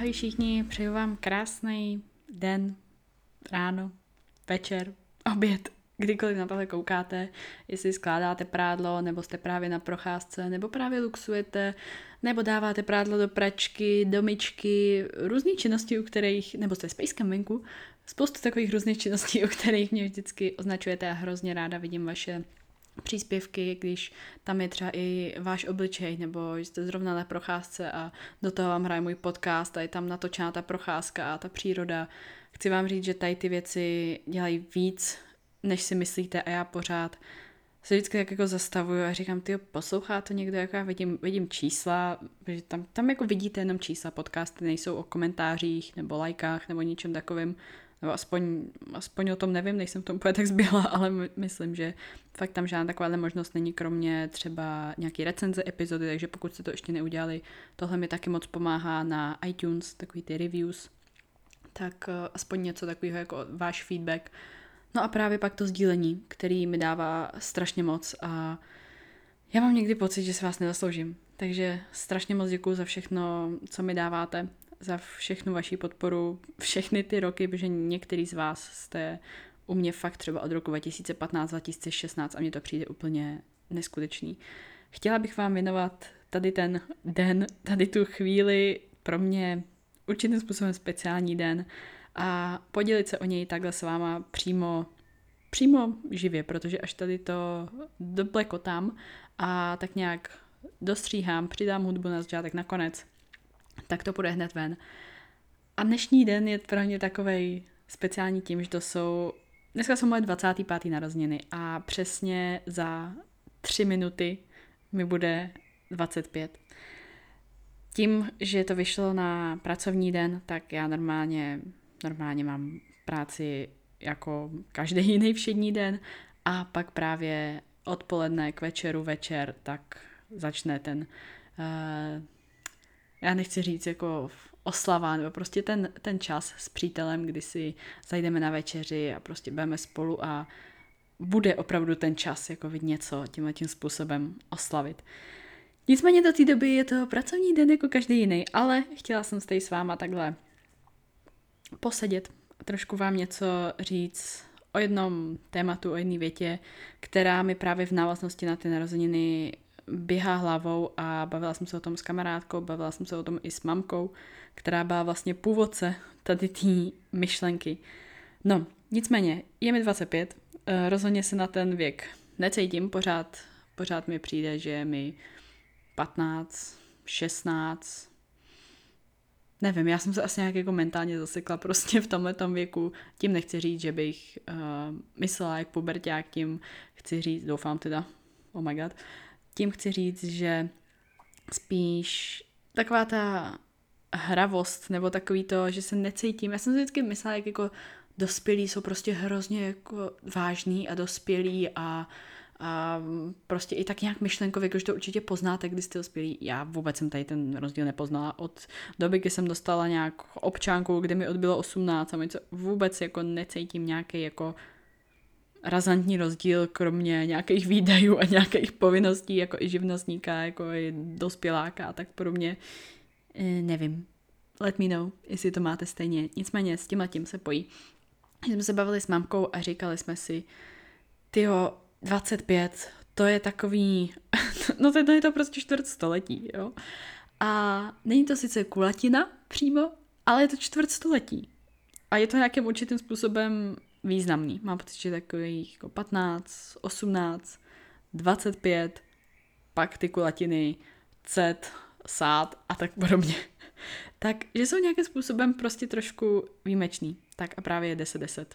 Ahoj všichni, přeju vám krásný den, ráno, večer, oběd, kdykoliv na tohle koukáte, jestli skládáte prádlo, nebo jste právě na procházce, nebo právě luxujete, nebo dáváte prádlo do pračky, do myčky, různé činnosti, u kterých, nebo jste s pejskem venku, spoustu takových různých činností, u kterých mě vždycky označujete a hrozně ráda vidím vaše příspěvky, když tam je třeba i váš obličej, nebo jste zrovna na procházce a do toho vám hraje můj podcast a je tam natočená ta procházka a ta příroda. Chci vám říct, že tady ty věci dělají víc, než si myslíte a já pořád se vždycky tak jako zastavuju a říkám, ty poslouchá to někdo, jako já vidím, vidím čísla, že tam, tam jako vidíte jenom čísla, podcasty nejsou o komentářích nebo lajkách nebo ničem takovým, nebo aspoň, aspoň o tom nevím, nejsem v tom úplně tak zběla, ale myslím, že fakt tam žádná taková možnost není, kromě třeba nějaký recenze epizody, takže pokud jste to ještě neudělali, tohle mi taky moc pomáhá na iTunes, takový ty reviews, tak uh, aspoň něco takového jako váš feedback. No a právě pak to sdílení, který mi dává strašně moc a já mám někdy pocit, že se vás nezasloužím. Takže strašně moc děkuji za všechno, co mi dáváte za všechnu vaši podporu, všechny ty roky, protože některý z vás jste u mě fakt třeba od roku 2015-2016 a mně to přijde úplně neskutečný. Chtěla bych vám věnovat tady ten den, tady tu chvíli, pro mě určitým způsobem speciální den a podělit se o něj takhle s váma přímo, přímo živě, protože až tady to doplekotám a tak nějak dostříhám, přidám hudbu na začátek nakonec, tak to půjde hned ven. A dnešní den je pro mě takový speciální tím, že to jsou, dneska jsou moje 25. narozeniny a přesně za tři minuty mi bude 25. Tím, že to vyšlo na pracovní den, tak já normálně, normálně mám práci jako každý jiný všední den a pak právě odpoledne k večeru, večer, tak začne ten uh, já nechci říct jako oslava, nebo prostě ten, ten čas s přítelem, kdy si zajdeme na večeři a prostě budeme spolu a bude opravdu ten čas jako vidět něco tímhle tím způsobem oslavit. Nicméně do té doby je to pracovní den jako každý jiný, ale chtěla jsem tady s váma takhle posedět a trošku vám něco říct o jednom tématu, o jedné větě, která mi právě v návaznosti na ty narozeniny běhá hlavou a bavila jsem se o tom s kamarádkou, bavila jsem se o tom i s mamkou, která byla vlastně původce tady té myšlenky. No, nicméně, je mi 25, eh, rozhodně se na ten věk necítím, pořád, pořád mi přijde, že je mi 15, 16, nevím, já jsem se asi nějak jako mentálně zasekla prostě v tomhle věku. Tím nechci říct, že bych uh, myslela jak puberták, tím chci říct, doufám teda, oh my god, tím chci říct, že spíš taková ta hravost, nebo takový to, že se necítím. Já jsem si vždycky myslela, jak jako dospělí jsou prostě hrozně jako vážný a dospělí a, a prostě i tak nějak myšlenkově, jakože to určitě poznáte, když jste dospělí. Já vůbec jsem tady ten rozdíl nepoznala od doby, kdy jsem dostala nějak občánku, kde mi odbylo 18 a my vůbec jako necítím nějaký jako razantní rozdíl, kromě nějakých výdajů a nějakých povinností, jako i živnostníka, jako i dospěláka a tak podobně. E, nevím. Let me know, jestli to máte stejně. Nicméně s tím tím se pojí. Jsme se bavili s mamkou a říkali jsme si, tyjo, 25, to je takový, no to je to prostě čtvrt století, jo. A není to sice kulatina přímo, ale je to čtvrt století. A je to nějakým určitým způsobem významný. Mám pocit, že takových jako 15, 18, 25, pak ty kulatiny, cet, sád a tak podobně. tak, že jsou nějakým způsobem prostě trošku výjimečný. Tak a právě je 10-10.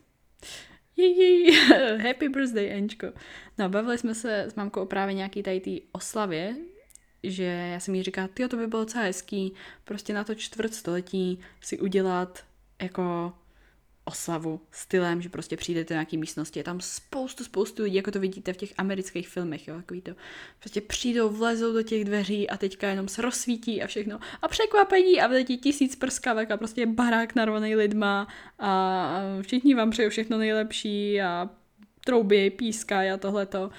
Jej, happy birthday, Ančko. No, bavili jsme se s mamkou o právě nějaký tady tý oslavě, že já jsem jí říkala, ty to by bylo docela hezký, prostě na to čtvrt století si udělat jako oslavu stylem, že prostě přijdete do nějaký místnosti, je tam spoustu, spoustu lidí, jako to vidíte v těch amerických filmech, jo, takový to, prostě přijdou, vlezou do těch dveří a teďka jenom se rozsvítí a všechno. A překvapení a vletí tisíc prskavek a prostě barák narvaný lidma. A všichni vám přejou všechno nejlepší a trouby, píska a tohleto.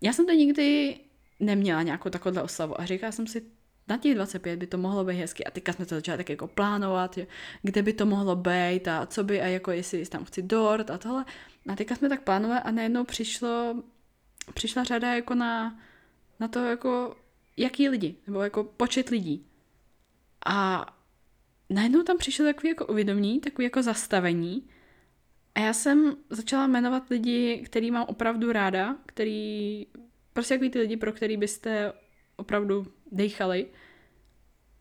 Já jsem to nikdy neměla nějakou takovou oslavu a říkala jsem si, na těch 25 by to mohlo být hezky a teďka jsme to začali tak jako plánovat, kde by to mohlo být a co by a jako jestli tam chci dort a tohle. A teďka jsme tak plánovali a najednou přišlo, přišla řada jako na, na to jako jaký lidi, nebo jako počet lidí. A najednou tam přišlo takový jako uvědomění, takový jako zastavení. A já jsem začala jmenovat lidi, který mám opravdu ráda, který, prostě jako ty lidi, pro který byste opravdu dechali.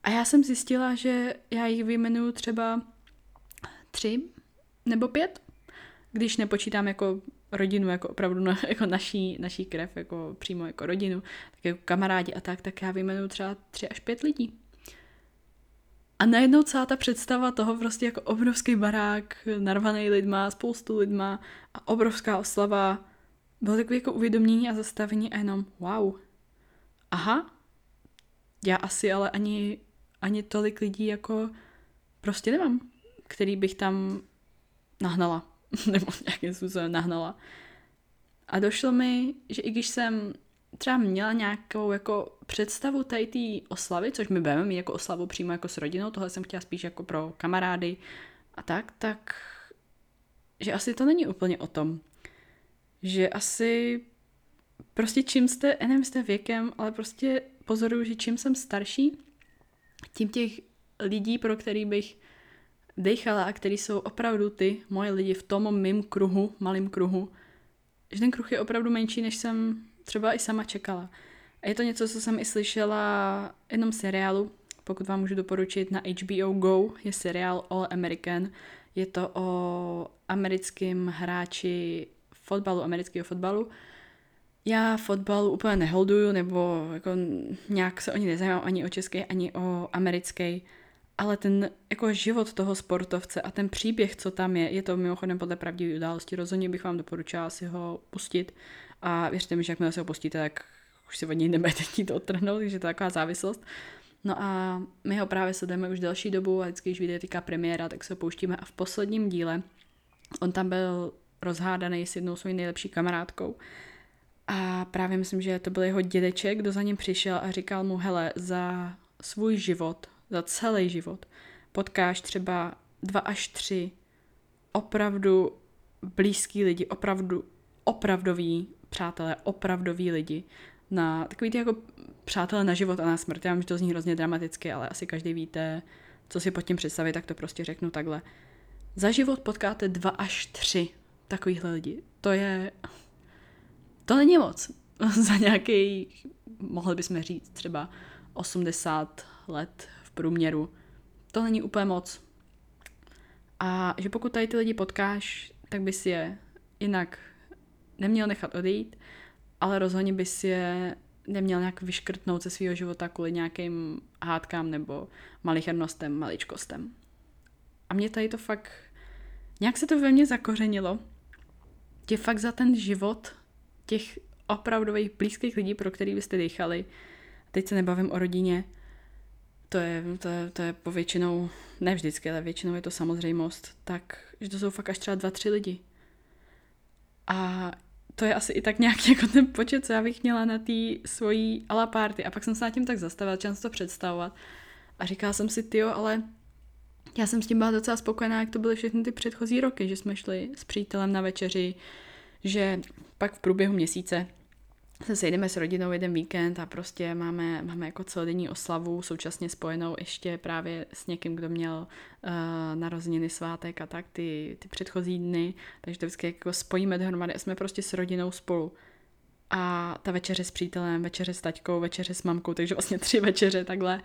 A já jsem zjistila, že já jich vyjmenuju třeba tři nebo pět, když nepočítám jako rodinu, jako opravdu na, jako naší, naší krev, jako přímo jako rodinu, tak jako kamarádi a tak, tak já vyjmenuju třeba tři až pět lidí. A najednou celá ta představa toho prostě jako obrovský barák, narvaný lidma, spoustu lidma a obrovská oslava, bylo takové jako uvědomění a zastavení a jenom wow. Aha, já asi ale ani, ani tolik lidí jako prostě nemám, který bych tam nahnala, nebo nějakým způsobem nahnala. A došlo mi, že i když jsem třeba měla nějakou jako představu tady té oslavy, což my budeme mít jako oslavu přímo jako s rodinou, tohle jsem chtěla spíš jako pro kamarády a tak, tak že asi to není úplně o tom. Že asi prostě čím jste, nevím, jste věkem, ale prostě pozoruju, že čím jsem starší, tím těch lidí, pro který bych dechala a který jsou opravdu ty moje lidi v tom mým kruhu, malým kruhu, že ten kruh je opravdu menší, než jsem třeba i sama čekala. A je to něco, co jsem i slyšela v jednom seriálu, pokud vám můžu doporučit, na HBO Go je seriál All American. Je to o americkém hráči fotbalu, amerického fotbalu. Já fotbal úplně neholduju, nebo jako nějak se o ní nezajímám ani o český, ani o americký, ale ten jako život toho sportovce a ten příběh, co tam je, je to mimochodem podle pravdivé události, rozhodně bych vám doporučila si ho pustit a věřte mi, že jakmile se ho pustíte, tak už si od něj nebudete chtít odtrhnout, takže to je taková závislost. No a my ho právě sledujeme už delší dobu a vždycky, když vyjde týká premiéra, tak se ho pouštíme a v posledním díle on tam byl rozhádaný s jednou svou nejlepší kamarádkou. A právě myslím, že to byl jeho dědeček, kdo za ním přišel a říkal mu, hele, za svůj život, za celý život, potkáš třeba dva až tři opravdu blízký lidi, opravdu opravdoví přátelé, opravdoví lidi, na takový ty jako přátelé na život a na smrt. Já vím, že to zní hrozně dramaticky, ale asi každý víte, co si pod tím představit, tak to prostě řeknu takhle. Za život potkáte dva až tři takovýchhle lidi. To je... To není moc. Za nějaký, mohli bychom říct, třeba 80 let v průměru. To není úplně moc. A že pokud tady ty lidi potkáš, tak bys je jinak neměl nechat odejít, ale rozhodně bys je neměl nějak vyškrtnout ze svého života kvůli nějakým hádkám nebo malichernostem, maličkostem. A mě tady to fakt, nějak se to ve mně zakořenilo, že fakt za ten život těch opravdových blízkých lidí, pro který byste dýchali, teď se nebavím o rodině, to je, to je, to je povětšinou, ne vždycky, ale většinou je to samozřejmost, tak, že to jsou fakt až třeba dva, tři lidi. A to je asi i tak nějaký jako ten počet, co já bych měla na té svojí ala party. A pak jsem se nad tím tak zastavila, začala to představovat. A říkala jsem si, tyjo, ale já jsem s tím byla docela spokojená, jak to byly všechny ty předchozí roky, že jsme šli s přítelem na večeři, že pak v průběhu měsíce se sejdeme s rodinou jeden víkend a prostě máme, máme jako celodenní oslavu, současně spojenou ještě právě s někým, kdo měl uh, narozeniny svátek a tak ty, ty předchozí dny, takže to vždycky jako spojíme dohromady a jsme prostě s rodinou spolu. A ta večeře s přítelem, večeře s taťkou, večeře s mamkou, takže vlastně tři večeře takhle.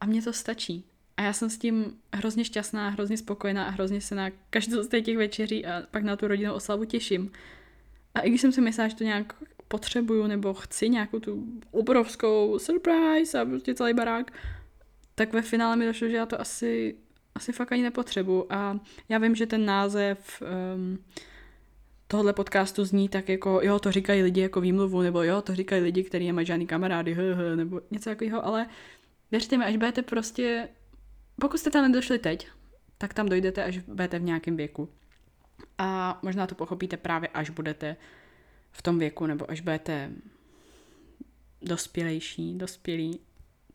A mně to stačí. A já jsem s tím hrozně šťastná, hrozně spokojená a hrozně se na každou z těch večeří a pak na tu rodinnou oslavu těším. A i když jsem si myslela, že to nějak potřebuju nebo chci nějakou tu obrovskou surprise a prostě celý barák, tak ve finále mi došlo, že já to asi, asi fakt ani nepotřebuju. A já vím, že ten název um, tohle podcastu zní tak jako, jo, to říkají lidi jako výmluvu, nebo jo, to říkají lidi, kteří nemají žádný kamarády, hl, nebo něco takového, ale věřte mi, až budete prostě, pokud jste tam nedošli teď, tak tam dojdete, až budete v nějakém věku. A možná to pochopíte právě, až budete v tom věku, nebo až budete dospělejší, dospělí,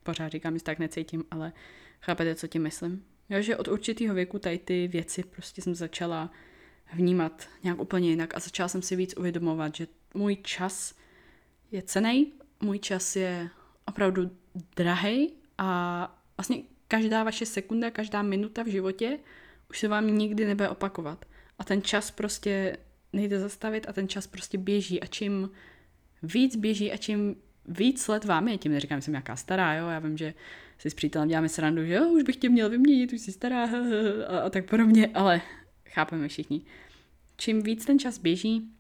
pořád říkám, že tak necítím, ale chápete, co tím myslím. Jo, že od určitého věku tady ty věci prostě jsem začala vnímat nějak úplně jinak a začala jsem si víc uvědomovat, že můj čas je cený, můj čas je opravdu drahý a vlastně každá vaše sekunda, každá minuta v životě už se vám nikdy nebude opakovat. A ten čas prostě nejde zastavit a ten čas prostě běží a čím víc běží a čím víc let vám je, tím neříkám, že jsem nějaká stará, jo, já vím, že si s přítelem děláme srandu, že jo, už bych tě měl vyměnit, už jsi stará a, a tak podobně, ale chápeme všichni. Čím víc ten čas běží,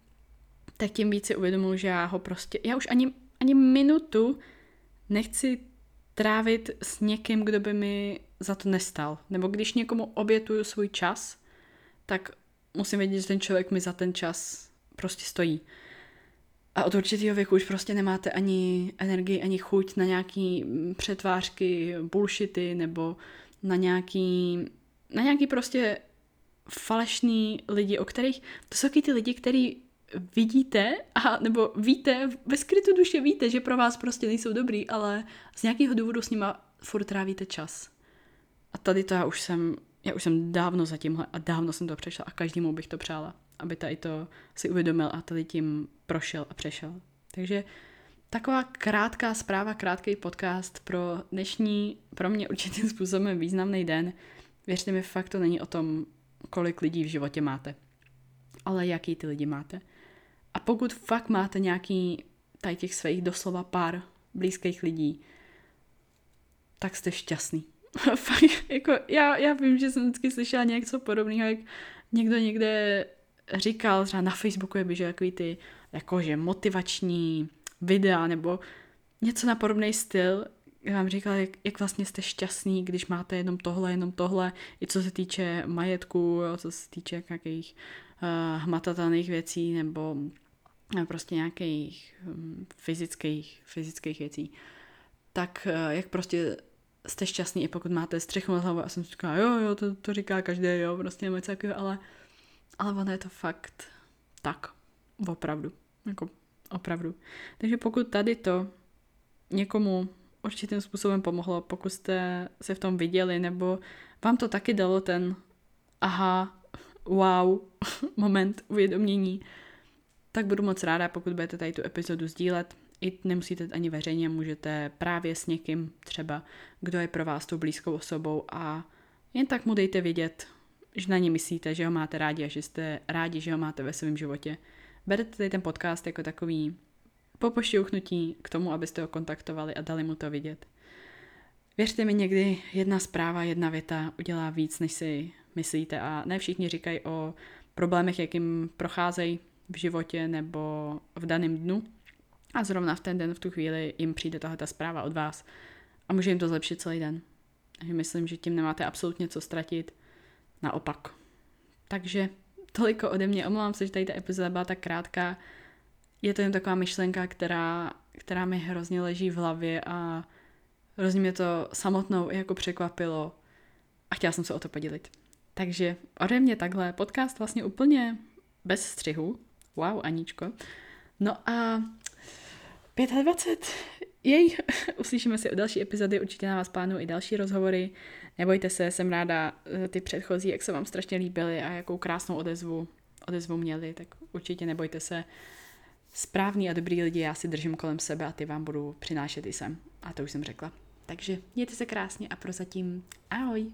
tak tím víc si uvědomuji, že já ho prostě, já už ani, ani minutu nechci trávit s někým, kdo by mi za to nestal. Nebo když někomu obětuju svůj čas, tak musím vědět, že ten člověk mi za ten čas prostě stojí. A od určitého věku už prostě nemáte ani energii, ani chuť na nějaký přetvářky, bullshity, nebo na nějaký, na nějaký prostě falešný lidi, o kterých, to jsou ty lidi, který vidíte, a, nebo víte, ve skrytu duše víte, že pro vás prostě nejsou dobrý, ale z nějakého důvodu s nima furt trávíte čas. A tady to já už jsem, já už jsem dávno za tímhle a dávno jsem to přešla a každému bych to přála, aby tady to si uvědomil a tady tím prošel a přešel. Takže taková krátká zpráva, krátký podcast pro dnešní, pro mě určitým způsobem významný den. Věřte mi, fakt to není o tom, kolik lidí v životě máte, ale jaký ty lidi máte. A pokud fakt máte nějaký tady těch svých doslova pár blízkých lidí, tak jste šťastný. fakt, jako já, já vím, že jsem vždycky slyšela něco podobného, jak někdo někde říkal, třeba na Facebooku je že takový ty jakože motivační videa nebo něco na podobný styl, vám říkala, jak, jak vlastně jste šťastný, když máte jenom tohle, jenom tohle, i co se týče majetku, jo, co se týče nějakých uh, hmatatelných věcí nebo uh, prostě nějakých um, fyzických, fyzických věcí. Tak uh, jak prostě jste šťastný, i pokud máte střechu nad hlavou. A jsem říkala, jo, jo, to, to říká každý, jo, prostě něco takového, ale, ale ono je to fakt tak, opravdu, jako opravdu. Takže pokud tady to někomu určitým způsobem pomohlo, pokud jste se v tom viděli, nebo vám to taky dalo ten aha, wow moment uvědomění, tak budu moc ráda, pokud budete tady tu epizodu sdílet. I nemusíte ani veřejně, můžete právě s někým třeba, kdo je pro vás tou blízkou osobou a jen tak mu dejte vědět, že na ně myslíte, že ho máte rádi a že jste rádi, že ho máte ve svém životě. Berete tady ten podcast jako takový popošťouchnutí k tomu, abyste ho kontaktovali a dali mu to vidět. Věřte mi, někdy jedna zpráva, jedna věta udělá víc, než si myslíte a ne všichni říkají o problémech, jakým procházejí v životě nebo v daném dnu a zrovna v ten den, v tu chvíli jim přijde tahle ta zpráva od vás a může jim to zlepšit celý den. Takže myslím, že tím nemáte absolutně co ztratit, naopak. Takže toliko ode mě, omlouvám se, že tady ta epizoda byla tak krátká, je to jen taková myšlenka, která, která mi hrozně leží v hlavě a hrozně mě to samotnou jako překvapilo a chtěla jsem se o to podělit. Takže ode mě takhle podcast vlastně úplně bez střihu. Wow, Aničko. No a 25. Jej, uslyšíme si o další epizody, určitě na vás plánuju i další rozhovory. Nebojte se, jsem ráda, eh, ty předchozí, jak se vám strašně líbily a jakou krásnou odezvu, odezvu měli, tak určitě nebojte se správný a dobrý lidi já si držím kolem sebe a ty vám budu přinášet i sem. A to už jsem řekla. Takže mějte se krásně a prozatím ahoj!